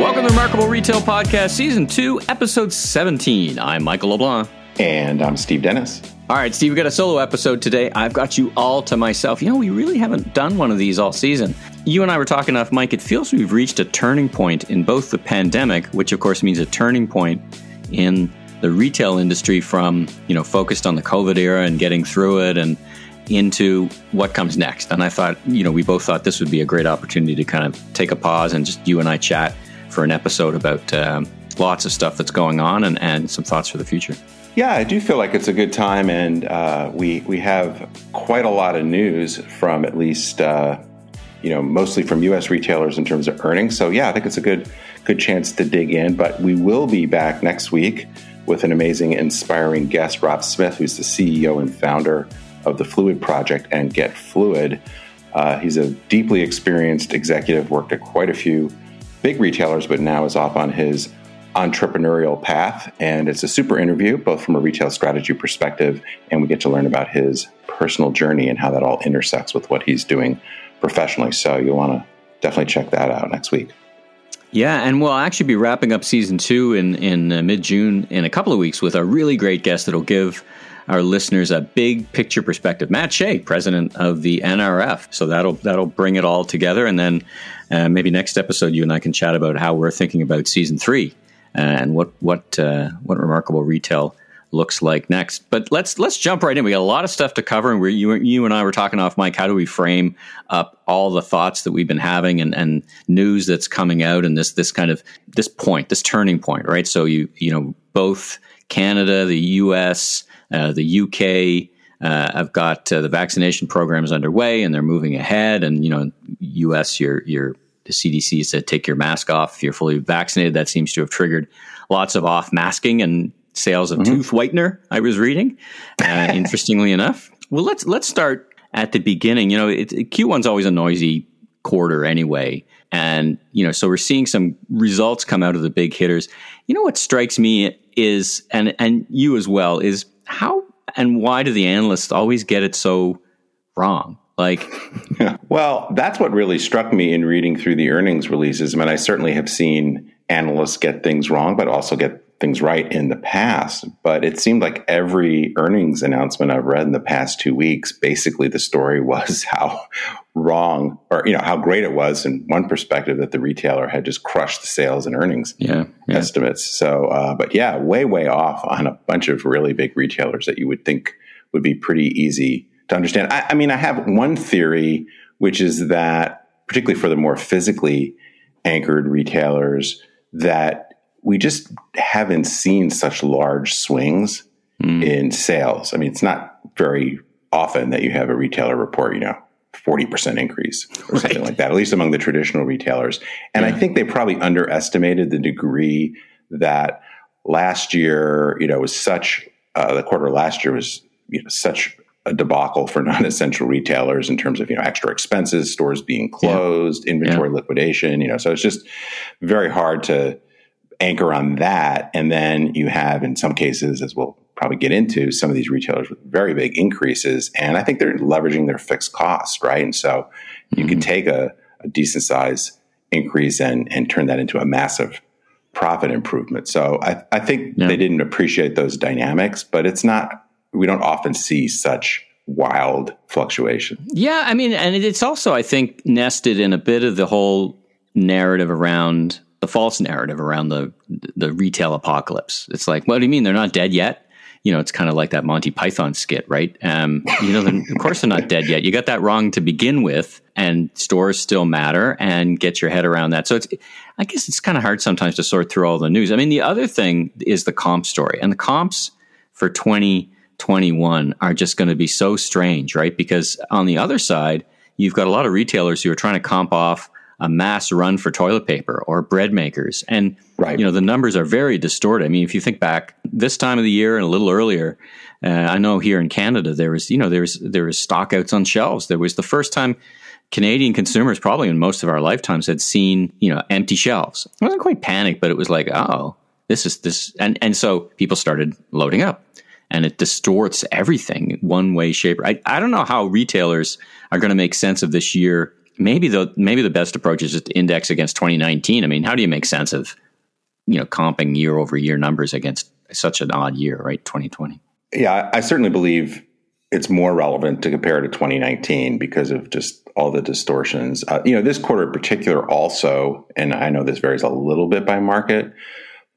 Welcome to Remarkable Retail Podcast, Season 2, Episode 17. I'm Michael LeBlanc. And I'm Steve Dennis. All right, Steve, we got a solo episode today. I've got you all to myself. You know, we really haven't done one of these all season. You and I were talking off, mic. It feels we've reached a turning point in both the pandemic, which of course means a turning point in the retail industry from, you know, focused on the COVID era and getting through it and into what comes next. And I thought, you know, we both thought this would be a great opportunity to kind of take a pause and just you and I chat for an episode about um, lots of stuff that's going on and, and some thoughts for the future. Yeah, I do feel like it's a good time, and uh, we we have quite a lot of news from at least uh, you know mostly from U.S. retailers in terms of earnings. So yeah, I think it's a good good chance to dig in. But we will be back next week with an amazing, inspiring guest, Rob Smith, who's the CEO and founder of the Fluid Project and Get Fluid. Uh, he's a deeply experienced executive, worked at quite a few big retailers, but now is off on his entrepreneurial path. And it's a super interview, both from a retail strategy perspective, and we get to learn about his personal journey and how that all intersects with what he's doing professionally. So you'll want to definitely check that out next week. Yeah, and we'll actually be wrapping up season two in in uh, mid June in a couple of weeks with a really great guest that'll give our listeners a big picture perspective. Matt Shay, president of the NRF, so that'll that'll bring it all together, and then uh, maybe next episode you and I can chat about how we're thinking about season three and what what uh, what remarkable retail looks like next. But let's let's jump right in. We got a lot of stuff to cover, and we you you and I were talking off, mic. How do we frame up all the thoughts that we've been having and, and news that's coming out, and this this kind of this point, this turning point, right? So you you know both Canada, the U.S., uh, the U.K. Uh, I've got uh, the vaccination programs underway, and they're moving ahead. And you know, U.S. You're you're the CDC said take your mask off if you're fully vaccinated. That seems to have triggered lots of off masking and sales of mm-hmm. tooth whitener. I was reading, uh, interestingly enough. Well, let's let's start at the beginning. You know, it, it, Q1's always a noisy quarter anyway, and you know, so we're seeing some results come out of the big hitters. You know, what strikes me is, and and you as well, is how and why do the analysts always get it so wrong? Like, well, that's what really struck me in reading through the earnings releases. I mean, I certainly have seen analysts get things wrong, but also get things right in the past. But it seemed like every earnings announcement I've read in the past two weeks, basically the story was how wrong or, you know, how great it was in one perspective that the retailer had just crushed the sales and earnings yeah, yeah. estimates. So, uh, but yeah, way, way off on a bunch of really big retailers that you would think would be pretty easy to understand. I, I mean, I have one theory, which is that, particularly for the more physically anchored retailers, that we just haven't seen such large swings mm. in sales. I mean, it's not very often that you have a retailer report, you know, 40% increase or right. something like that, at least among the traditional retailers. And yeah. I think they probably underestimated the degree that last year, you know, was such, uh, the quarter last year was, you know, such a debacle for non-essential retailers in terms of you know extra expenses, stores being closed, yeah. inventory yeah. liquidation. You know, so it's just very hard to anchor on that. And then you have, in some cases, as we'll probably get into, some of these retailers with very big increases, and I think they're leveraging their fixed costs, right? And so mm-hmm. you can mm-hmm. take a, a decent size increase and and turn that into a massive profit improvement. So I, I think yeah. they didn't appreciate those dynamics, but it's not we don't often see such wild fluctuation. Yeah, I mean, and it's also I think nested in a bit of the whole narrative around the false narrative around the the retail apocalypse. It's like, what do you mean they're not dead yet? You know, it's kind of like that Monty Python skit, right? Um, you know, of course they're not dead yet. You got that wrong to begin with, and stores still matter, and get your head around that. So it's, I guess it's kind of hard sometimes to sort through all the news. I mean, the other thing is the comp story, and the comps for twenty twenty one are just going to be so strange, right? Because on the other side, you've got a lot of retailers who are trying to comp off a mass run for toilet paper or bread makers. And, right. you know, the numbers are very distorted. I mean, if you think back this time of the year and a little earlier, uh, I know here in Canada, there was, you know, there was, there was stockouts on shelves. There was the first time Canadian consumers, probably in most of our lifetimes, had seen, you know, empty shelves. It wasn't quite panic, but it was like, oh, this is this. And, and so people started loading up and it distorts everything one way, shape. I, I don't know how retailers are going to make sense of this year maybe the maybe the best approach is just to index against 2019. I mean, how do you make sense of you know comping year over year numbers against such an odd year, right? 2020. Yeah, I certainly believe it's more relevant to compare to 2019 because of just all the distortions. Uh, you know, this quarter in particular also, and I know this varies a little bit by market,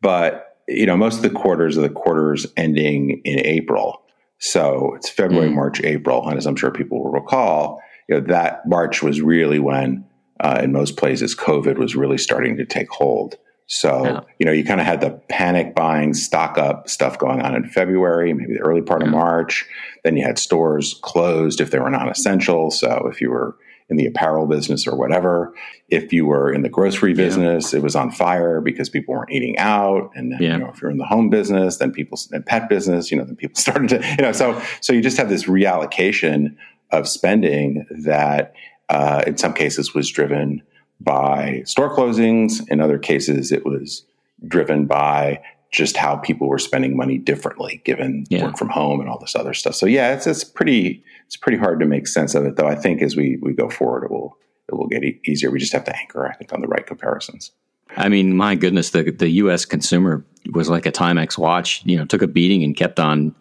but you know, most of the quarters are the quarters ending in April. So it's February, mm. March, April, and as I'm sure people will recall, you know, that March was really when, uh, in most places, COVID was really starting to take hold. So, yeah. you know, you kind of had the panic buying, stock up stuff going on in February, maybe the early part yeah. of March. Then you had stores closed if they were non essential. So, if you were in the apparel business or whatever, if you were in the grocery business, yeah. it was on fire because people weren't eating out. And you know, if you're in the home business, then people, and pet business, you know, then people started to, you know, so, so you just have this reallocation of spending that uh, in some cases was driven by store closings. In other cases, it was driven by just how people were spending money differently given yeah. work from home and all this other stuff. So yeah, it's it's pretty it's pretty hard to make sense of it though. I think as we we go forward it will it will get e- easier. We just have to anchor I think on the right comparisons. I mean, my goodness, the the US consumer was like a Timex watch, you know, took a beating and kept on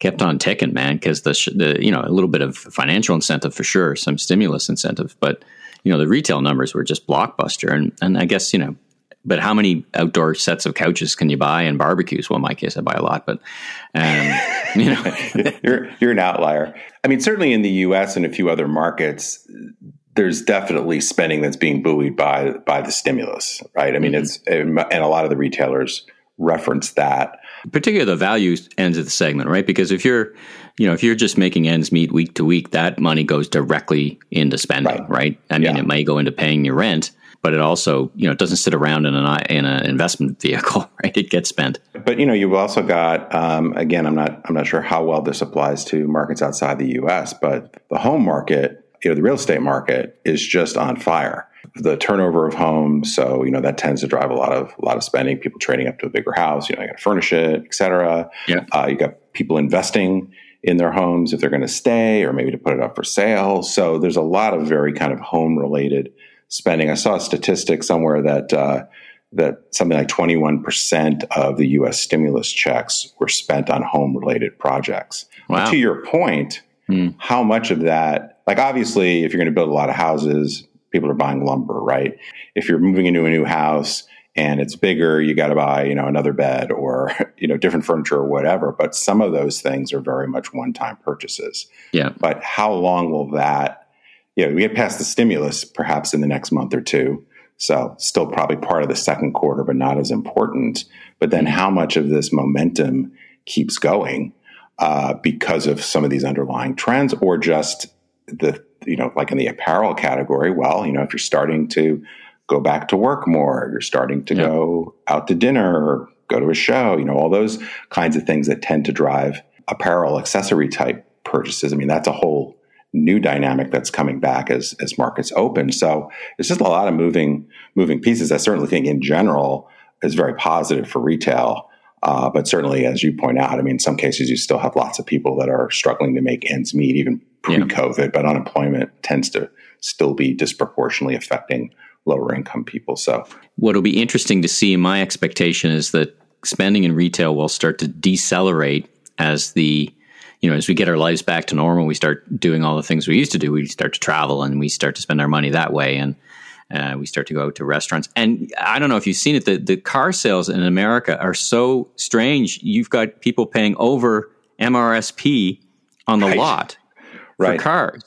kept on ticking, man, because the, the you know, a little bit of financial incentive for sure, some stimulus incentive, but you know the retail numbers were just blockbuster, and and I guess you know, but how many outdoor sets of couches can you buy and barbecues? Well, in my case, I buy a lot, but um, you know, you're you're an outlier. I mean, certainly in the U.S. and a few other markets, there's definitely spending that's being buoyed by by the stimulus, right? I mean, mm-hmm. it's and a lot of the retailers reference that. Particularly the value ends of the segment, right? Because if you're, you know, if you're just making ends meet week to week, that money goes directly into spending, right? right? I mean, yeah. it may go into paying your rent, but it also, you know, it doesn't sit around in an in an investment vehicle, right? It gets spent. But you know, you've also got, um, again, I'm not, I'm not sure how well this applies to markets outside the U.S., but the home market, you know, the real estate market is just on fire the turnover of homes. So, you know, that tends to drive a lot of a lot of spending, people trading up to a bigger house, you know, you got to furnish it, et cetera. Yeah. Uh, you got people investing in their homes if they're going to stay or maybe to put it up for sale. So there's a lot of very kind of home related spending. I saw a statistic somewhere that uh, that something like 21% of the US stimulus checks were spent on home related projects. Wow. to your point, hmm. how much of that, like obviously, if you're going to build a lot of houses, people are buying lumber, right? If you're moving into a new house and it's bigger, you got to buy, you know, another bed or, you know, different furniture or whatever. But some of those things are very much one time purchases. Yeah. But how long will that, you know, we get past the stimulus perhaps in the next month or two. So still probably part of the second quarter, but not as important. But then how much of this momentum keeps going uh, because of some of these underlying trends or just the you know, like in the apparel category, well, you know, if you're starting to go back to work more, you're starting to yeah. go out to dinner or go to a show, you know, all those kinds of things that tend to drive apparel accessory type purchases. I mean, that's a whole new dynamic that's coming back as as markets open. So it's just a lot of moving moving pieces. I certainly think in general is very positive for retail. Uh, but certainly, as you point out, I mean, in some cases, you still have lots of people that are struggling to make ends meet, even pre-COVID. Yeah. But unemployment tends to still be disproportionately affecting lower income people. So, what will be interesting to see, my expectation is that spending in retail will start to decelerate as the you know, as we get our lives back to normal, we start doing all the things we used to do. We start to travel and we start to spend our money that way. And uh, we start to go to restaurants. And I don't know if you've seen it, the, the car sales in America are so strange. You've got people paying over MRSP on the right. lot for cars.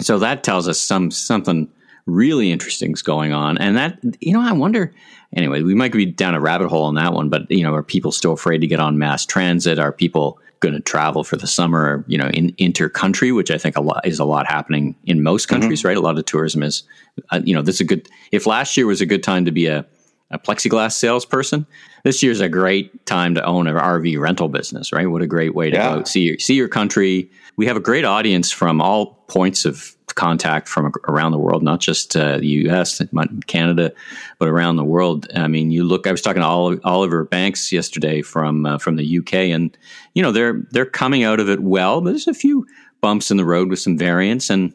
So that tells us some something really interesting is going on. And that, you know, I wonder, anyway, we might be down a rabbit hole on that one, but, you know, are people still afraid to get on mass transit? Are people going to travel for the summer, you know, in inter-country, which I think a lot is a lot happening in most mm-hmm. countries, mm-hmm. right? A lot of tourism is, uh, you know, this is a good. If last year was a good time to be a, a plexiglass salesperson, this year's a great time to own an RV rental business, right? What a great way to yeah. go see your, see your country. We have a great audience from all points of contact from around the world, not just uh, the U.S., Canada, but around the world. I mean, you look. I was talking to Oliver Banks yesterday from uh, from the U.K., and you know they're they're coming out of it well, but there's a few bumps in the road with some variants, and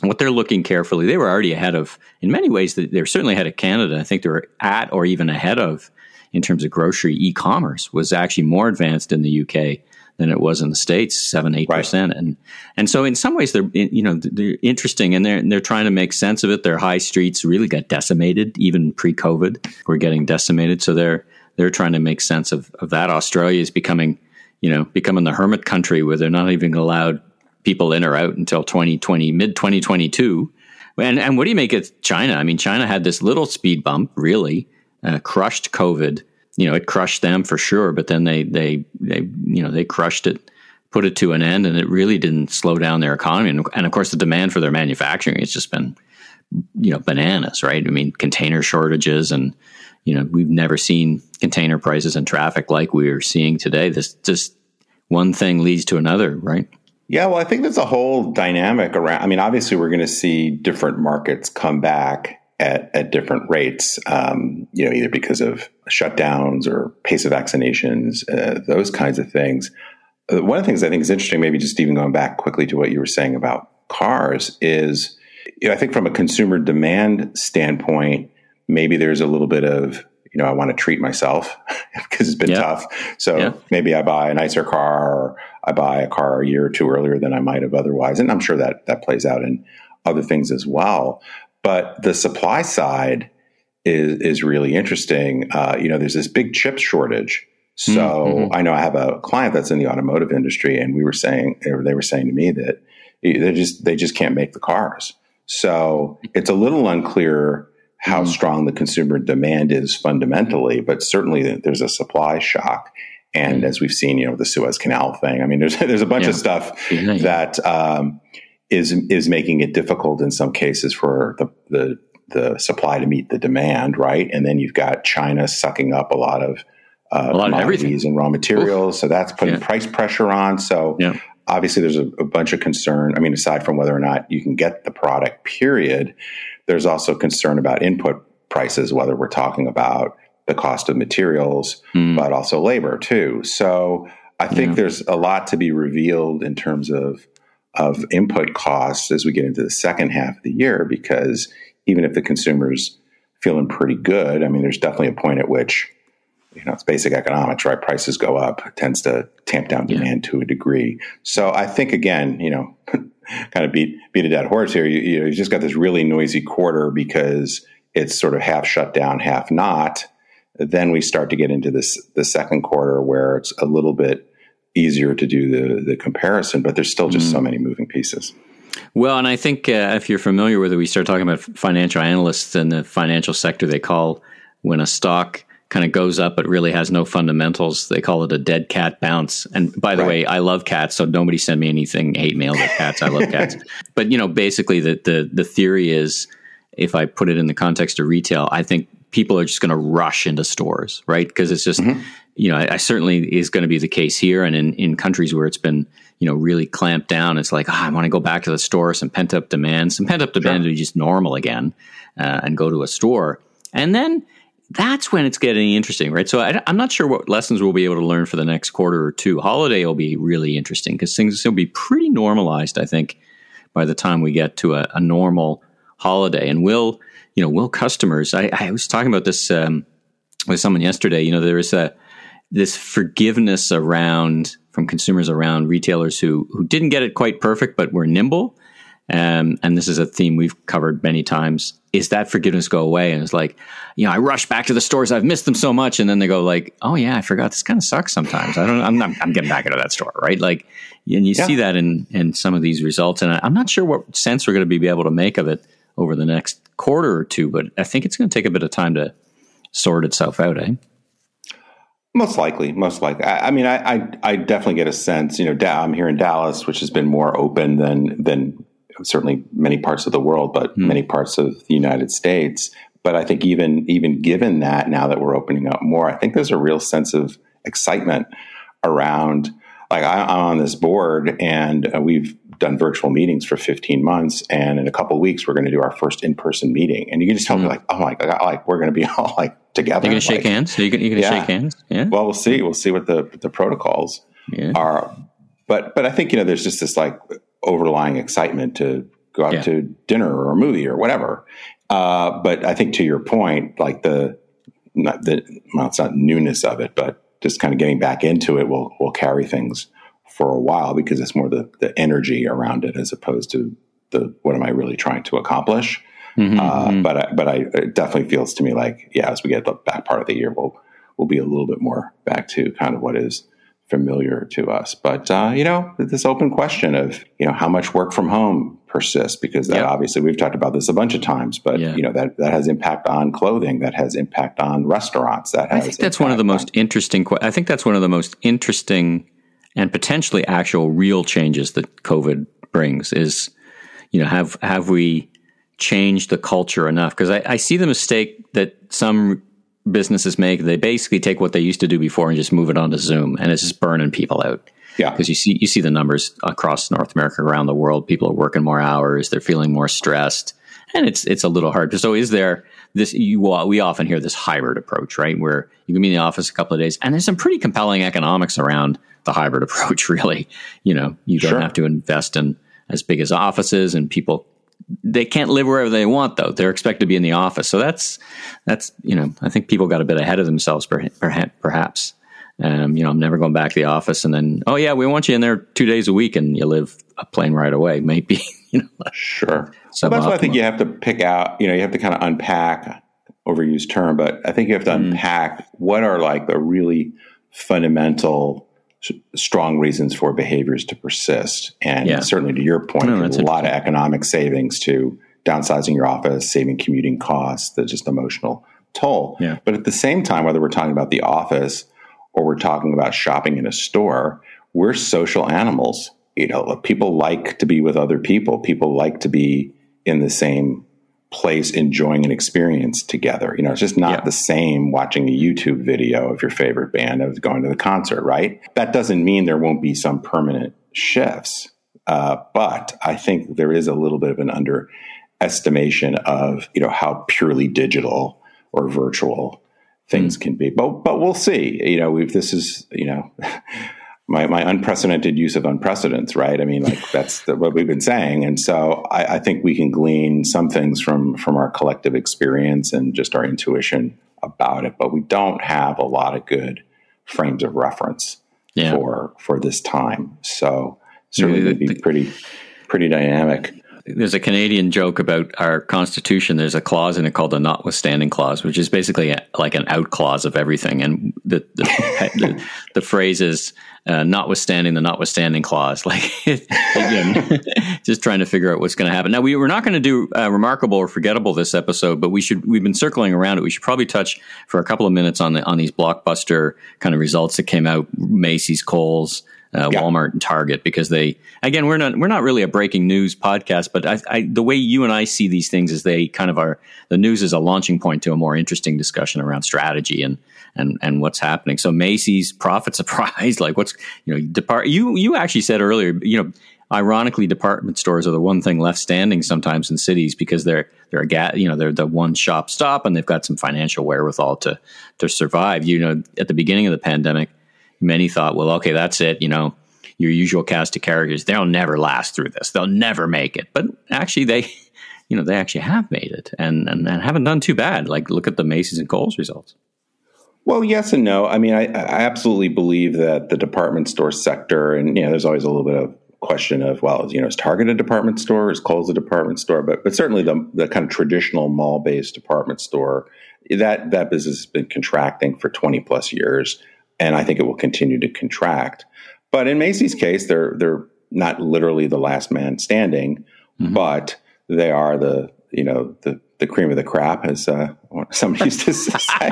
what they're looking carefully, they were already ahead of, in many ways, they're certainly ahead of Canada. I think they were at or even ahead of, in terms of grocery e commerce, was actually more advanced in the UK than it was in the states, seven eight percent, and and so in some ways they're you know they're interesting and they're they're trying to make sense of it. Their high streets really got decimated even pre COVID. We're getting decimated, so they're they're trying to make sense of of that. Australia is becoming you know becoming the hermit country where they're not even allowed people in or out until 2020 mid 2022. And and what do you make of China? I mean, China had this little speed bump, really uh, crushed COVID you know, it crushed them for sure, but then they, they, they, you know, they crushed it, put it to an end, and it really didn't slow down their economy. And, and of course, the demand for their manufacturing has just been, you know, bananas, right? I mean, container shortages and, you know, we've never seen container prices and traffic like we are seeing today. This just one thing leads to another, right? Yeah, well, I think there's a whole dynamic around. I mean, obviously, we're going to see different markets come back at, at different rates, um, you know, either because of shutdowns or pace of vaccinations, uh, those kinds of things. Uh, one of the things I think is interesting, maybe just even going back quickly to what you were saying about cars, is you know, I think from a consumer demand standpoint, maybe there's a little bit of you know, I want to treat myself because it's been yeah. tough. So yeah. maybe I buy a nicer car or I buy a car a year or two earlier than I might have otherwise. And I'm sure that that plays out in other things as well. But the supply side is is really interesting. Uh, you know, there's this big chip shortage. So mm-hmm. I know I have a client that's in the automotive industry, and we were saying they were saying to me that they just they just can't make the cars. So it's a little unclear how mm-hmm. strong the consumer demand is fundamentally, but certainly there's a supply shock. And mm-hmm. as we've seen, you know, the Suez Canal thing. I mean, there's there's a bunch yeah. of stuff that um, is is making it difficult in some cases for the, the the supply to meet the demand, right? And then you've got China sucking up a lot of uh, a lot commodities and raw materials, Oof. so that's putting yeah. price pressure on. So yeah. obviously, there's a, a, bunch of concern. I mean, aside from whether or not you can get the product, period, there's also concern about input prices, whether we're talking about the cost of materials, mm. but also labor too. So I think yeah. there's a lot to be revealed in terms of of input costs as we get into the second half of the year because even if the consumer's feeling pretty good, I mean, there's definitely a point at which, you know, it's basic economics, right? Prices go up, it tends to tamp down demand yeah. to a degree. So I think again, you know, kind of beat beat a dead horse here. You, you know, you just got this really noisy quarter because it's sort of half shut down, half not. Then we start to get into this the second quarter where it's a little bit easier to do the the comparison, but there's still just mm. so many moving pieces. Well, and I think uh, if you're familiar with it, we start talking about financial analysts in the financial sector. They call when a stock kind of goes up but really has no fundamentals. They call it a dead cat bounce. And by the right. way, I love cats, so nobody send me anything hate mail about cats. I love cats. But you know, basically the, the the theory is if I put it in the context of retail, I think people are just going to rush into stores, right? Because it's just mm-hmm you know, I, I, certainly is going to be the case here, and in, in countries where it's been, you know, really clamped down, it's like, oh, I want to go back to the store, some pent up demand, some pent up demand sure. to be just normal again, uh, and go to a store, and then that's when it's getting interesting, right? So I, am not sure what lessons we'll be able to learn for the next quarter or two. Holiday will be really interesting because things will be pretty normalized, I think, by the time we get to a, a normal holiday, and will, you know, will customers? I, I was talking about this um, with someone yesterday. You know, there is a this forgiveness around from consumers around retailers who who didn't get it quite perfect but were nimble. Um, and this is a theme we've covered many times. Is that forgiveness go away? And it's like, you know, I rush back to the stores. I've missed them so much, and then they go like, "Oh yeah, I forgot. This kind of sucks sometimes. I don't. I'm not. I'm getting back into that store, right? Like, and you yeah. see that in in some of these results. And I'm not sure what sense we're going to be able to make of it over the next quarter or two. But I think it's going to take a bit of time to sort itself out, eh? Most likely, most likely. I, I mean, I, I, I, definitely get a sense. You know, I'm here in Dallas, which has been more open than than certainly many parts of the world, but mm. many parts of the United States. But I think even even given that, now that we're opening up more, I think there's a real sense of excitement around. Like I, am on this board, and uh, we've done virtual meetings for 15 months, and in a couple weeks, we're going to do our first in person meeting. And you can just tell mm. me like, oh my god, like we're going to be all like together. You're going to shake like, hands. You're going to yeah. shake hands. Yeah. Well, we'll see. We'll see what the the protocols yeah. are. But but I think you know there's just this like overlying excitement to go out yeah. to dinner or a movie or whatever. Uh, but I think to your point, like the not the well, it's not newness of it, but just kind of getting back into it will will carry things for a while because it's more the the energy around it as opposed to the what am I really trying to accomplish. Mm-hmm, uh, mm-hmm. But I, but I, it definitely feels to me like yeah, as we get the back part of the year, we'll we'll be a little bit more back to kind of what is familiar to us. But uh, you know, this open question of you know how much work from home persists because that yep. obviously we've talked about this a bunch of times. But yeah. you know that that has impact on clothing, that has impact on restaurants. That has I think that's one of the most interesting. I think that's one of the most interesting and potentially actual real changes that COVID brings is you know have have we changed the culture enough because I, I see the mistake that some businesses make. They basically take what they used to do before and just move it onto Zoom, and it's just burning people out. Yeah, because you see you see the numbers across North America, around the world. People are working more hours. They're feeling more stressed, and it's it's a little hard. So, is there this? You we often hear this hybrid approach, right? Where you can be in the office a couple of days, and there's some pretty compelling economics around the hybrid approach. Really, you know, you don't sure. have to invest in as big as offices, and people they can't live wherever they want though they're expected to be in the office so that's that's you know i think people got a bit ahead of themselves perhaps um, you know i'm never going back to the office and then oh yeah we want you in there two days a week and you live a plane right away maybe you know sure so well, that's why i think you have to pick out you know you have to kind of unpack overused term but i think you have to mm. unpack what are like the really fundamental strong reasons for behaviors to persist. And yeah. certainly to your point, no, there's a lot of economic savings to downsizing your office, saving commuting costs, the just emotional toll. Yeah. But at the same time, whether we're talking about the office or we're talking about shopping in a store, we're social animals. You know, people like to be with other people. People like to be in the same place enjoying an experience together. You know, it's just not yeah. the same watching a YouTube video of your favorite band as going to the concert, right? That doesn't mean there won't be some permanent shifts. Uh, but I think there is a little bit of an underestimation of, you know, how purely digital or virtual things can be. But but we'll see. You know, if this is, you know, my, my unprecedented use of unprecedents, right? I mean, like that's the, what we've been saying. And so I, I, think we can glean some things from, from our collective experience and just our intuition about it, but we don't have a lot of good frames of reference yeah. for, for this time. So certainly would be pretty, pretty dynamic there's a Canadian joke about our constitution. There's a clause in it called the notwithstanding clause, which is basically a, like an out clause of everything. And the the, the, the phrase is uh, notwithstanding the notwithstanding clause, like again, just trying to figure out what's going to happen. Now we we're not going to do uh, remarkable or forgettable this episode, but we should. We've been circling around it. We should probably touch for a couple of minutes on the on these blockbuster kind of results that came out. Macy's, Kohl's uh, yeah. Walmart and Target because they again we're not we're not really a breaking news podcast, but I, I, the way you and I see these things is they kind of are the news is a launching point to a more interesting discussion around strategy and and and what's happening. So Macy's profit surprise, like what's you know depart you you actually said earlier, you know. Ironically, department stores are the one thing left standing sometimes in cities because they're they're a ga- you know they're the one shop stop and they've got some financial wherewithal to to survive. You know, at the beginning of the pandemic, many thought, well, okay, that's it. You know, your usual cast of characters, they'll never last through this. They'll never make it. But actually, they, you know, they actually have made it and, and, and haven't done too bad. Like, look at the Macy's and Kohl's results. Well, yes and no. I mean, I, I absolutely believe that the department store sector, and you know, there's always a little bit of question of well, you know, is Target a department store? Is Kohl's a department store? But but certainly the the kind of traditional mall based department store that that business has been contracting for 20 plus years and I think it will continue to contract. But in Macy's case, they're they're not literally the last man standing, mm-hmm. but they are the you know the the cream of the crop, as uh, somebody used to say,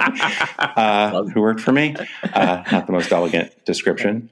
uh, who worked for me. Uh, not the most elegant description,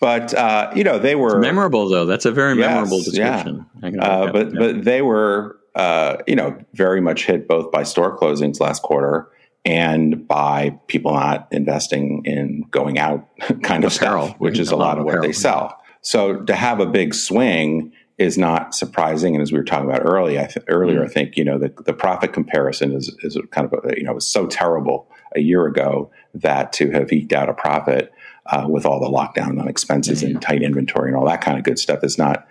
but uh, you know they were it's memorable though. That's a very yes, memorable description. Yeah. Uh, but yeah. but they were uh, you know very much hit both by store closings last quarter and by people not investing in going out kind of apparel, stuff, which is a, lot, of what they sell. So to have a big swing is not surprising. And as we were talking about earlier, I th- earlier, mm-hmm. I think you know the, the profit comparison is is kind of a, you know was so terrible a year ago that to have eked out a profit uh, with all the lockdown on expenses mm-hmm. and tight inventory and all that kind of good stuff is not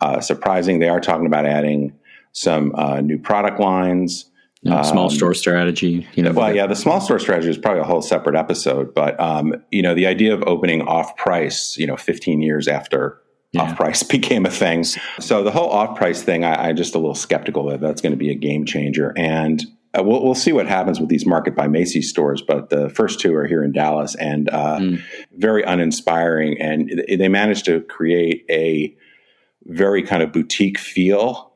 uh, surprising. They are talking about adding some uh, new product lines. Yeah, small um, store strategy. You know, well, yeah, the small store strategy is probably a whole separate episode. But um, you know, the idea of opening off price, you know, 15 years after yeah. off price became a thing. So the whole off price thing, I, am just a little skeptical that that's going to be a game changer. And uh, we'll, we'll see what happens with these Market by Macy's stores. But the first two are here in Dallas and uh, mm. very uninspiring. And they managed to create a very kind of boutique feel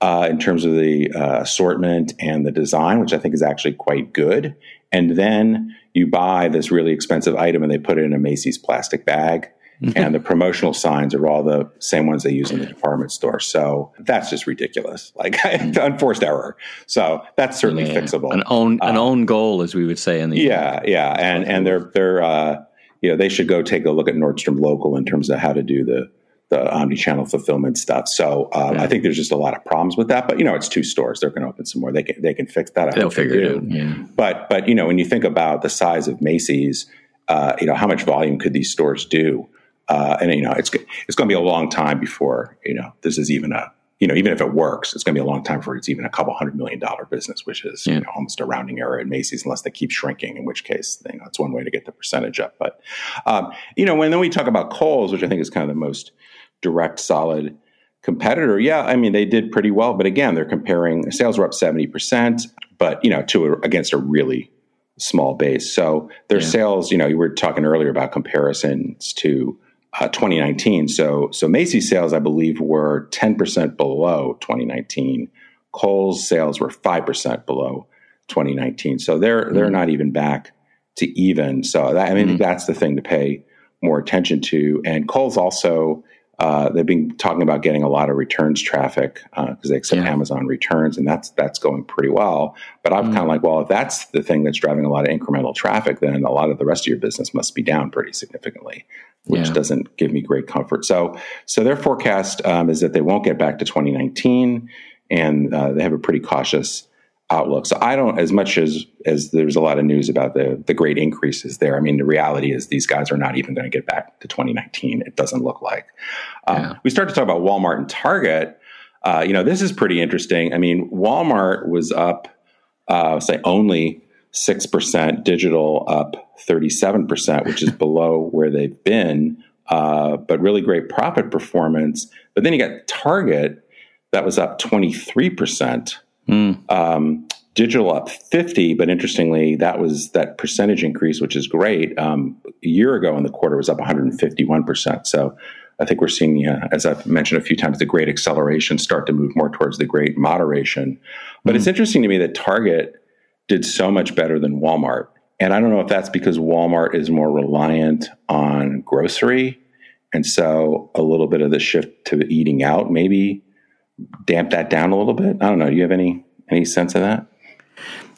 uh, in terms of the uh, assortment and the design, which I think is actually quite good. And then you buy this really expensive item and they put it in a Macy's plastic bag. and the promotional signs are all the same ones they use in the department store. So that's just ridiculous, like unforced error. So that's certainly yeah, fixable. An own an uh, own goal, as we would say in the yeah yeah, and and they're they're uh, you know they should go take a look at Nordstrom Local in terms of how to do the the omni-channel fulfillment stuff. So um, yeah. I think there's just a lot of problems with that. But you know, it's two stores; they're going to open some more. They can they can fix that. I They'll figure it out. Yeah. But but you know, when you think about the size of Macy's, uh, you know, how much volume could these stores do? Uh, and you know, it's it's going to be a long time before you know this is even a you know even if it works, it's going to be a long time before it's even a couple hundred million dollar business, which is yeah. you know, almost a rounding error at Macy's, unless they keep shrinking. In which case, you know, that's one way to get the percentage up. But um, you know, when then we talk about Kohl's, which I think is kind of the most direct, solid competitor, yeah, I mean, they did pretty well. But again, they're comparing sales were up 70%, but, you know, to a, against a really small base. So their yeah. sales, you know, you were talking earlier about comparisons to uh, 2019. So, so Macy's sales, I believe, were 10% below 2019. Kohl's sales were 5% below 2019. So they're, mm-hmm. they're not even back to even. So that, I mean, mm-hmm. that's the thing to pay more attention to. And Kohl's also, uh, they've been talking about getting a lot of returns traffic because uh, they accept yeah. Amazon returns, and that's that's going pretty well. But I'm mm. kind of like, well, if that's the thing that's driving a lot of incremental traffic, then a lot of the rest of your business must be down pretty significantly, which yeah. doesn't give me great comfort. So, so their forecast um, is that they won't get back to 2019, and uh, they have a pretty cautious outlook. So I don't as much as as there's a lot of news about the the great increases there. I mean, the reality is these guys are not even going to get back to 2019. It doesn't look like. Um, yeah. we start to talk about Walmart and Target. Uh, you know, this is pretty interesting. I mean, Walmart was up, uh, say, only six percent. Digital up 37 percent, which is below where they've been. Uh, but really great profit performance. But then you got Target that was up 23 percent Mm. Um, digital up 50, but interestingly, that was that percentage increase, which is great. Um, a year ago in the quarter was up 151%. So I think we're seeing, uh, as I've mentioned a few times, the great acceleration start to move more towards the great moderation. But mm. it's interesting to me that Target did so much better than Walmart. And I don't know if that's because Walmart is more reliant on grocery. And so a little bit of the shift to eating out maybe damp that down a little bit? I don't know. Do you have any any sense of that?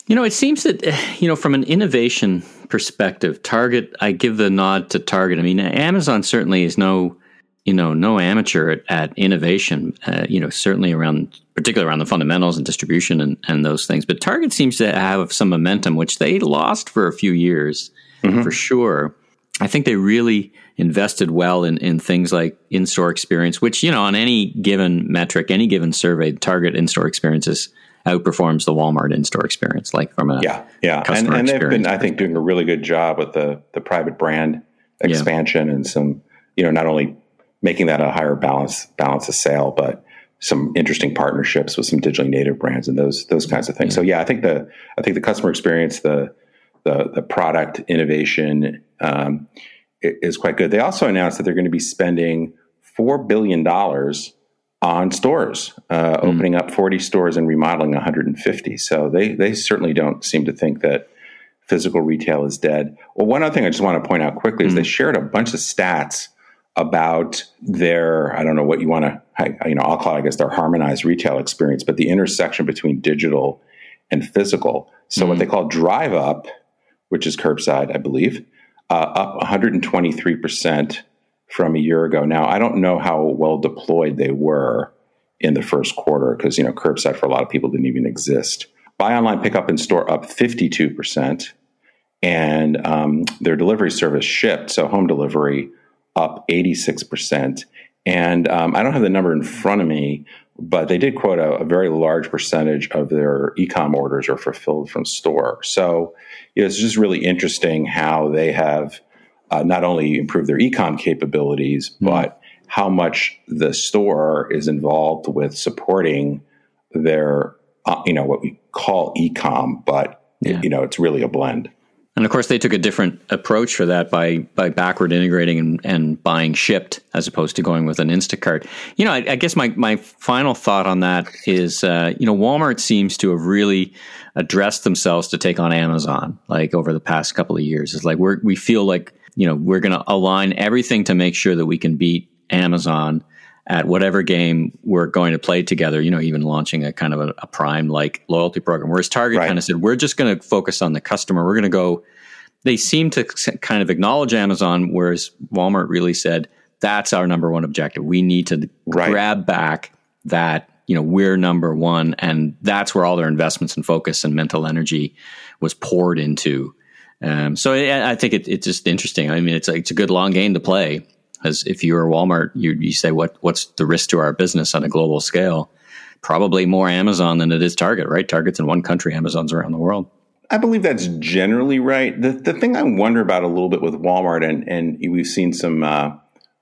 You know, it seems that you know from an innovation perspective, Target. I give the nod to Target. I mean, Amazon certainly is no you know no amateur at, at innovation. Uh, you know, certainly around particularly around the fundamentals and distribution and, and those things. But Target seems to have some momentum, which they lost for a few years mm-hmm. for sure. I think they really invested well in, in things like in store experience, which, you know, on any given metric, any given survey, Target in store experiences outperforms the Walmart in store experience, like from a yeah, yeah. And, and they've been, I think, doing a really good job with the, the private brand expansion yeah. and some, you know, not only making that a higher balance, balance of sale, but some interesting partnerships with some digitally native brands and those, those kinds of things. Yeah. So yeah, I think the, I think the customer experience, the, the, the product innovation, um, is quite good. They also announced that they're going to be spending $4 billion on stores, uh, mm. opening up 40 stores and remodeling 150. So they, they certainly don't seem to think that physical retail is dead. Well, one other thing I just want to point out quickly mm. is they hmm. shared a bunch of stats about their, I don't know what you want to, you know, I'll call it, I guess, their harmonized retail experience, but the intersection between digital and physical. So mm. what hmm. they call drive up, which is curbside, I believe, uh, up 123% from a year ago. Now, I don't know how well deployed they were in the first quarter because, you know, curbside for a lot of people didn't even exist. Buy online, pick up in store up 52%. And um, their delivery service Shipt, so home delivery up 86%. And um, I don't have the number in front of me, but they did quote a, a very large percentage of their e-com orders are fulfilled from store. So you know, it's just really interesting how they have uh, not only improved their e-com capabilities, mm-hmm. but how much the store is involved with supporting their, uh, you know, what we call e-com, but yeah. you know, it's really a blend. And of course, they took a different approach for that by by backward integrating and, and buying Shipt as opposed to going with an Instacart. You know, I, I guess my my final thought on that is, uh, you know, Walmart seems to have really addressed themselves to take on Amazon, like over the past couple of years. It's like we we feel like you know we're going to align everything to make sure that we can beat Amazon at whatever game we're going to play together, you know, even launching a kind of a, a prime like loyalty program. Whereas Target right. kind of said, we're just going to focus on the customer. We're going to go, they seem to kind of acknowledge Amazon, whereas Walmart really said, that's our number one objective. We need to right. grab back that, you know, we're number one. And that's where all their investments and focus and mental energy was poured into. Um, so I, I think it, it's just interesting. I mean, it's a, it's a good long game to play as if you were Walmart, you, you say, what, what's the risk to our business on a global scale? Probably more Amazon than it is Target, right? Target's in one country, Amazon's around the world. I believe that's generally right. The, the thing I wonder about a little bit with Walmart, and, and we've seen some uh,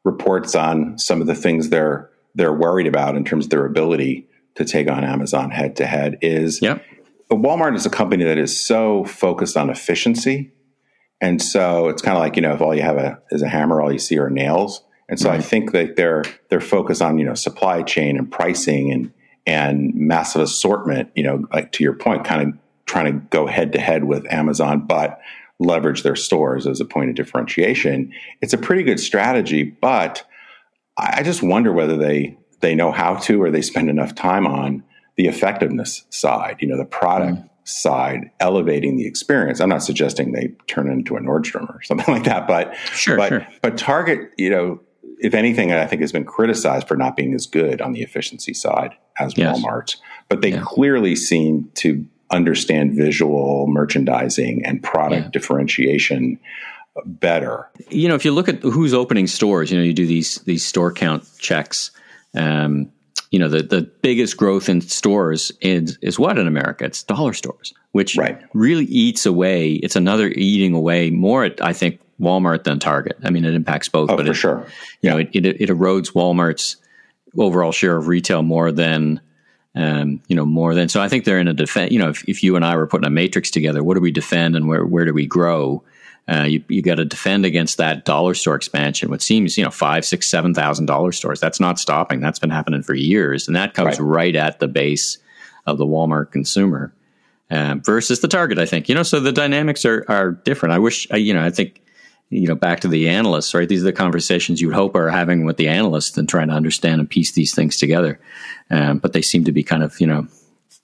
reports on some of the things they're they're worried about in terms of their ability to take on Amazon head to head, is yep. Walmart is a company that is so focused on efficiency and so it's kind of like, you know, if all you have a, is a hammer, all you see are nails. And so. I think that they're, they're on, you know, supply chain and pricing and, and massive assortment, you know, like to your point, kind of trying to go head to head with Amazon, but leverage their stores as a point of differentiation. It's a pretty good strategy, but I just wonder whether they, they know how to, or they spend enough time on the effectiveness side, you know, the product. Mm side elevating the experience. I'm not suggesting they turn into a Nordstrom or something like that, but sure, but sure. but Target, you know, if anything, I think has been criticized for not being as good on the efficiency side as yes. Walmart. But they yeah. clearly seem to understand visual merchandising and product yeah. differentiation better. You know, if you look at who's opening stores, you know, you do these these store count checks. Um, you know the the biggest growth in stores is is what in America? It's dollar stores, which right. really eats away. It's another eating away more. At, I think Walmart than Target. I mean, it impacts both, oh, but for it, sure, you know, it, it, it erodes Walmart's overall share of retail more than. Um, you know, more than so. I think they're in a defense. You know, if, if you and I were putting a matrix together, what do we defend and where where do we grow? Uh, you you got to defend against that dollar store expansion. which seems you know five, six, seven thousand dollar stores. That's not stopping. That's been happening for years, and that comes right, right at the base of the Walmart consumer uh, versus the Target. I think you know. So the dynamics are are different. I wish you know. I think you know back to the analysts. Right. These are the conversations you would hope are having with the analysts and trying to understand and piece these things together. Um, but they seem to be kind of you know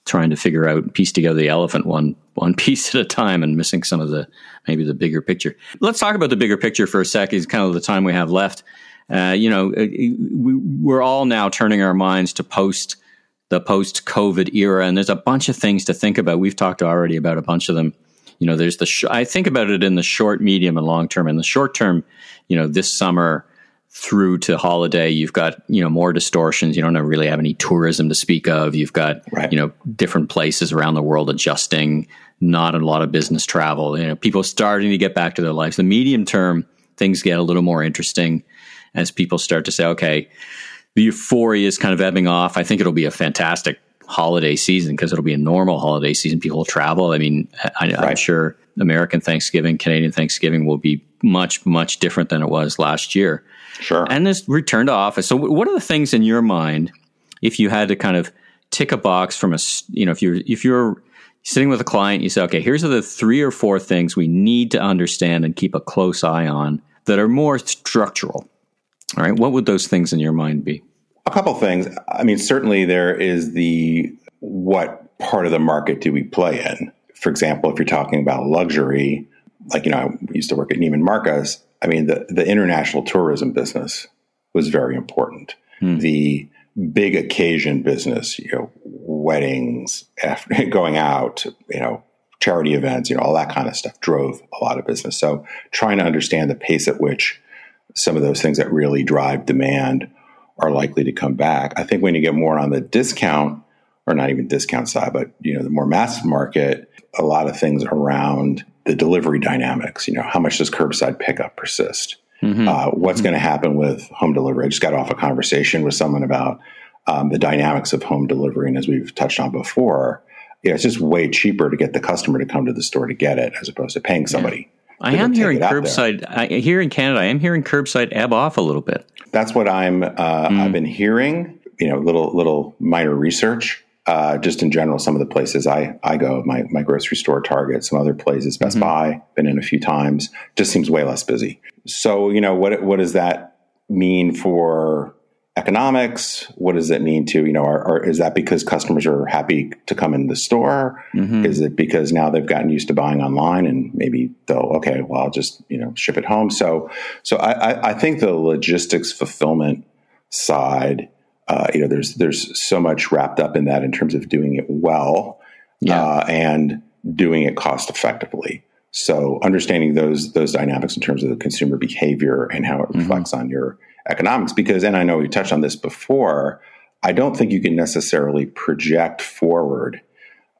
trying to figure out piece together the elephant one one piece at a time and missing some of the maybe the bigger picture. Let's talk about the bigger picture for a sec. Is kind of the time we have left. Uh, you know, we, we're all now turning our minds to post the post COVID era, and there's a bunch of things to think about. We've talked already about a bunch of them. You know, there's the sh- I think about it in the short, medium, and long term. In the short term, you know, this summer through to holiday, you've got you know more distortions. You don't really have any tourism to speak of. You've got right. you know different places around the world adjusting. Not a lot of business travel. You know, people starting to get back to their lives. The medium term things get a little more interesting as people start to say, okay, the euphoria is kind of ebbing off. I think it'll be a fantastic holiday season because it'll be a normal holiday season. People will travel. I mean, I, am sure American Thanksgiving, Canadian Thanksgiving will be much, much different than it was last year. Sure. And this return to office. So, what are the things in your mind if you had to kind of tick a box from a, you know, if you're if you're sitting with a client, you say, okay, here's the three or four things we need to understand and keep a close eye on that are more structural. All right, what would those things in your mind be? A couple things. I mean, certainly there is the what part of the market do we play in? For example, if you're talking about luxury, like you know, I used to work at Neiman Marcus. I mean, the, the international tourism business was very important. Hmm. The big occasion business, you know, weddings, after, going out, you know, charity events, you know, all that kind of stuff drove a lot of business. So trying to understand the pace at which some of those things that really drive demand are likely to come back. I think when you get more on the discount, or not even discount side, but you know the more massive market, a lot of things around the delivery dynamics. You know, how much does curbside pickup persist? Mm-hmm. Uh, what's mm-hmm. going to happen with home delivery? I just got off a conversation with someone about um, the dynamics of home delivery, and as we've touched on before, yeah, it's just way cheaper to get the customer to come to the store to get it as opposed to paying somebody. Yeah. I am hearing curbside. I, here in Canada, I am hearing curbside ebb off a little bit. That's what I'm. Uh, mm. I've been hearing. You know, little little minor research. Uh, just in general, some of the places I, I go, my, my grocery store, Target, some other places, Best mm-hmm. Buy, been in a few times, just seems way less busy. So, you know, what, what does that mean for economics? What does it mean to, you know, are, are, is that because customers are happy to come in the store? Mm-hmm. Is it because now they've gotten used to buying online and maybe they'll, okay, well, I'll just, you know, ship it home. So, so I, I think the logistics fulfillment side, uh, you know, there's, there's so much wrapped up in that in terms of doing it well yeah. uh, and doing it cost effectively. So understanding those, those dynamics in terms of the consumer behavior and how it mm-hmm. reflects mm-hmm. on your, economics because, and I know we touched on this before, I don't think you can necessarily project forward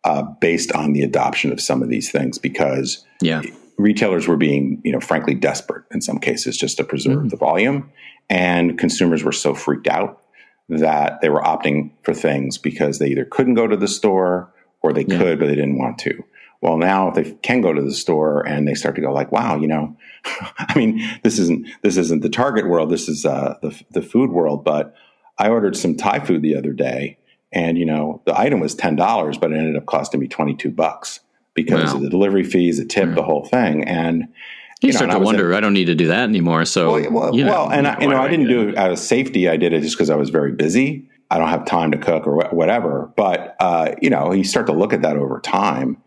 uh, based on the adoption of some of these things because yeah. retailers were being, you know, frankly desperate in some cases just to preserve mm-hmm. the volume, and consumers were so freaked out that they were opting for things because they either couldn't go to the store or they yeah. could but they didn't want to. Well, now if they can go to the store and they start to go like, wow, you know, I mean, this isn't this isn't the Target world. This is uh, the the food world. But I ordered some Thai food the other day, and you know, the item was ten dollars, but it ended up costing me twenty two bucks because wow. of the delivery fees, the tip, the whole thing, and. You, you start know, to wonder. At, I don't need to do that anymore. So, well, well, you know, well and I, you know, I didn't do it out of safety. I did it just because I was very busy. I don't have time to cook or whatever. But uh, you know, you start to look at that over time,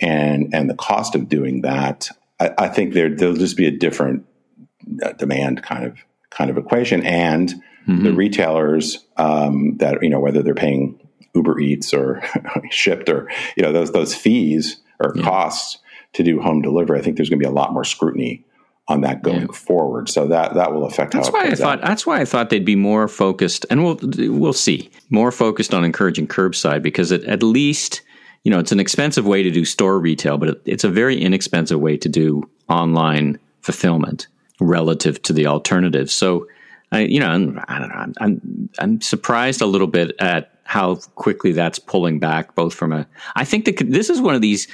and and the cost of doing that, I, I think there there'll just be a different uh, demand kind of kind of equation, and mm-hmm. the retailers um, that you know whether they're paying Uber Eats or Shipt or you know those those fees or yeah. costs to do home delivery, I think there's going to be a lot more scrutiny on that going yeah. forward. So that that will affect that's why I thought out. that's why I thought they'd be more focused, and we'll we'll see more focused on encouraging curbside because it, at least you know, it's an expensive way to do store retail, but it's a very inexpensive way to do online fulfillment relative to the alternatives. So, I, you know, I'm, I don't know, I'm, I'm, I'm surprised a little bit at how quickly that's pulling back, both from a, I think that this is one of these,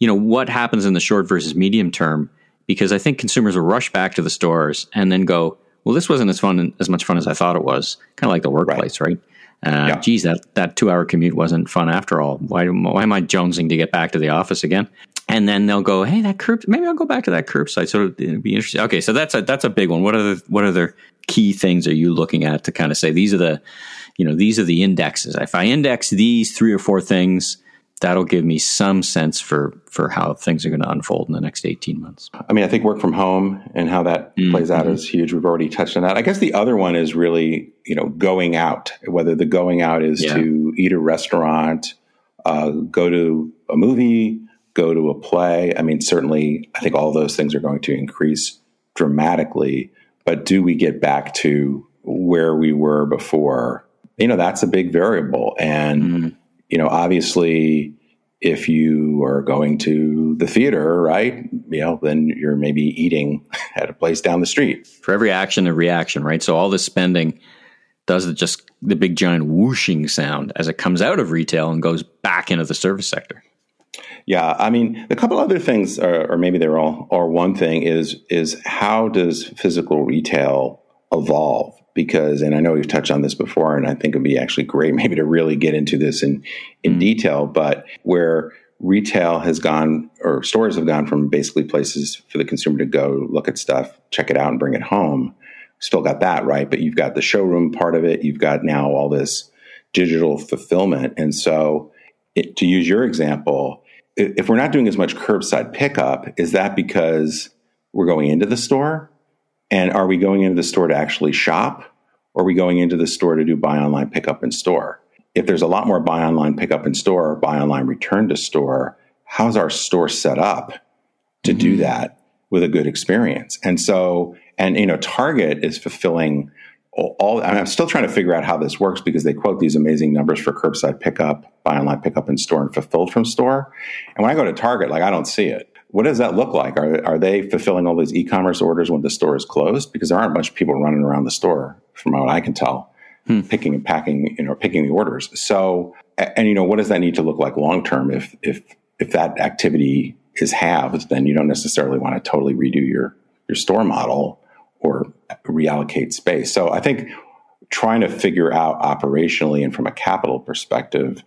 you know, what happens in the short versus medium term, because I think consumers will rush back to the stores and then go, well, this wasn't as fun, as much fun as I thought it was. Kind of like the workplace, right? right? Uh, yeah. Geez, that, that two hour commute wasn't fun after all. Why, why am I jonesing to get back to the office again? And then they'll go, hey, that curb, maybe I'll go back to that curbside. So it'd be interesting. Okay, so that's a that's a big one. What are the what other key things are you looking at to kind of say these are the, you know, these are the indexes. If I index these three or four things, that'll give me some sense for for how things are going to unfold in the next 18 months. I mean, I think work from home and how that mm-hmm. plays out is huge. We've already touched on that. I guess the other one is really, you know, going out, whether the going out is yeah. to eat a restaurant, uh, go to a movie, go to a play. I mean, certainly I think all those things are going to increase dramatically, but do we get back to where we were before? You know, that's a big variable and mm-hmm you know, obviously, if you are going to the theater, right, you know, then you're maybe eating at a place down the street. For every action, a reaction, right? So all this spending does just the big giant whooshing sound as it comes out of retail and goes back into the service sector. Yeah, I mean, a couple other things, are, or maybe they're all, or one thing is is how does physical retail evolve? Because, and I know we've touched on this before, and I think it'd be actually great maybe to really get into this in in mm-hmm. detail. But where retail has gone, or stores have gone from basically places for the consumer to go look at stuff, check it out, and bring it home. Still got that right, but you've got the showroom part of it. You've got now all this digital fulfillment, and so it, to use your example, if we're not doing as much curbside pickup, is that because we're going into the store and are we going into the store to actually shop or are we going into the store to do buy online, pick up in store? If there's a lot more buy online, pick up in store, buy online, return to store, how's our store set up to mm-hmm. do that with a good experience? And so, and you know, Target is fulfilling all I am still trying to figure out how this works because they quote these amazing numbers for curbside pickup, buy online pickup in store, and fulfilled from store. And when I go to Target, like I don't see it. What does that look like? Are are they fulfilling all these e-commerce orders when the store is closed? Because there aren't a bunch of people running around the store, from what I can tell, hmm. picking and packing, you know, picking the orders. So, and you know, what does that need to look like long term? If if if that activity is halved, then you don't necessarily want to totally redo your your store model or reallocate space. So I think trying to figure out operationally and from a capital perspective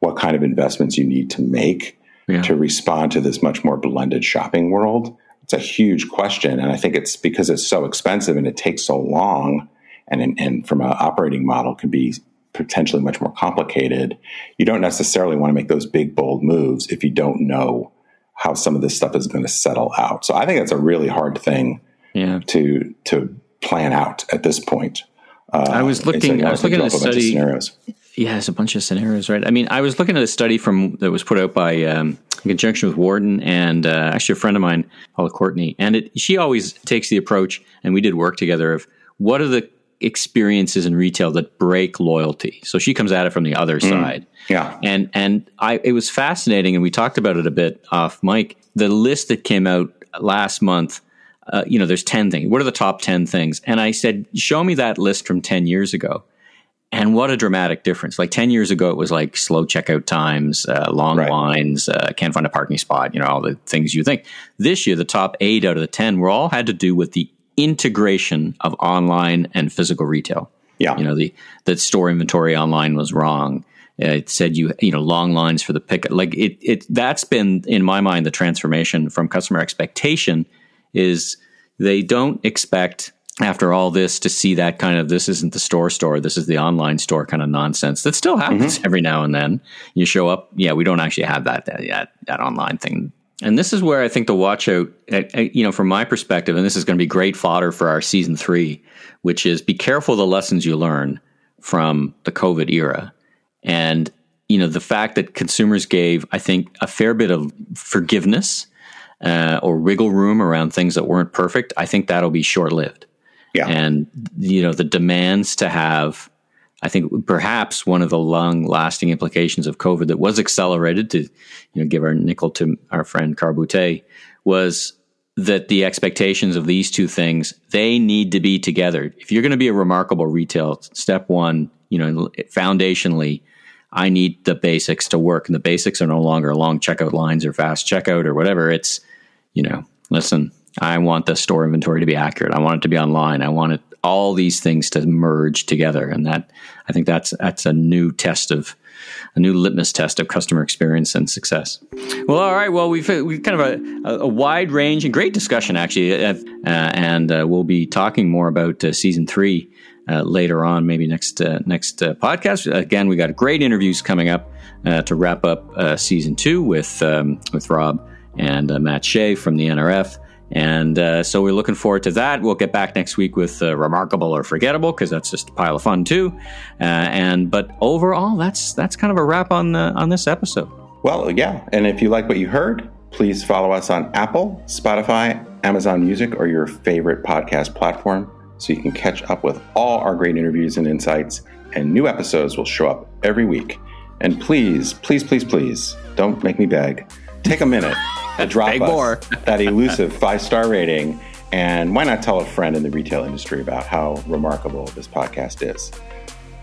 what kind of investments you need to make yeah. to respond to this much more blended shopping world. It's a huge question. And I think it's because it's so expensive and it takes so long and, and from an operating model can be potentially much more complicated. You don't necessarily want to make those big, bold moves if you don't know how some of this stuff is going to settle out. So I think that's a really hard thing yeah. to to plan out at this point. Uh, I was looking. I was looking at a study. Scenarios. Yeah, it's a bunch of scenarios, right? I mean, I was looking at a study from that was put out by um, in conjunction with Wharton and uh, actually a friend of mine, Paula Courtney, and it, she always takes the approach, and we did work together of what are the experiences in retail that break loyalty. So she comes at it from the other mm, side. Yeah. And and I it was fascinating and we talked about it a bit off mic. The list that came out last month uh, you know, there's 10 things. What are the top 10 things? And I said, show me that list from 10 years ago. And what a dramatic difference. Like 10 years ago, it was like slow checkout times, uh, long right. lines, uh, can't find a parking spot, you know, all the things you think. This year, the top eight out of the 10 were all had to do with the integration of online and physical retail. Yeah. You know, the, the store inventory online was wrong. It said you, you know, long lines for the pick. Like it, it, that's been in my mind, the transformation from customer expectation is they don't expect after all this to see that kind of this isn't the store store this is the online store kind of nonsense that still happens mm-hmm. every now and then. You show up yeah we don't actually have that that, that online thing. And this is where i think the watch out you know from my perspective and this is going to be great fodder for our season three which is be careful the lessons you learn from the covid era. And you know the fact that consumers gave i think a fair bit of forgiveness uh, or wiggle room around things that weren't perfect, I think that'll be short lived. Yeah. And, you know, the demands to have, I think perhaps one of the long lasting implications of COVID that was accelerated to, you know, give our nickel to our friend Carbute was that the expectations of these two things, they need to be together. If you're going to be a remarkable retail, step one, you know, foundationally, I need the basics to work. And the basics are no longer long checkout lines or fast checkout or whatever. It's, you know, listen, I want the store inventory to be accurate. I want it to be online. I want it all these things to merge together. And that I think that's that's a new test of a new litmus test of customer experience and success. Well, all right. Well, we've we've kind of a, a wide range and great discussion actually, uh, and uh, we'll be talking more about uh, season three uh, later on, maybe next uh, next uh, podcast. Again, we got great interviews coming up uh, to wrap up uh, season two with um, with Rob and Matt Shay from the NRF. And so we're looking forward to that. We'll get back next week with remarkable or forgettable because that's just a pile of fun too. and but overall, that's that's kind of a wrap on on this episode. Well, yeah. And if you like what you heard, please follow us on Apple, Spotify, Amazon Music, or your favorite podcast platform so you can catch up with all our great interviews and insights, and new episodes will show up every week. And please, please, please, please, don't make me beg. Take a minute to drop us more. that elusive five star rating. And why not tell a friend in the retail industry about how remarkable this podcast is?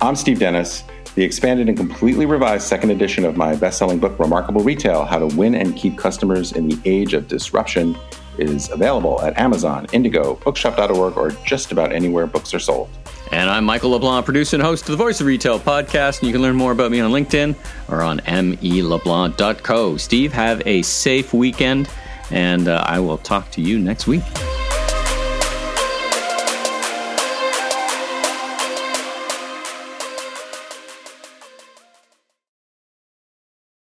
I'm Steve Dennis. The expanded and completely revised second edition of my best selling book, Remarkable Retail How to Win and Keep Customers in the Age of Disruption, is available at Amazon, Indigo, Bookshop.org, or just about anywhere books are sold. And I'm Michael LeBlanc, producer and host of the Voice of Retail podcast. And you can learn more about me on LinkedIn or on meleblanc.co. Steve, have a safe weekend, and uh, I will talk to you next week.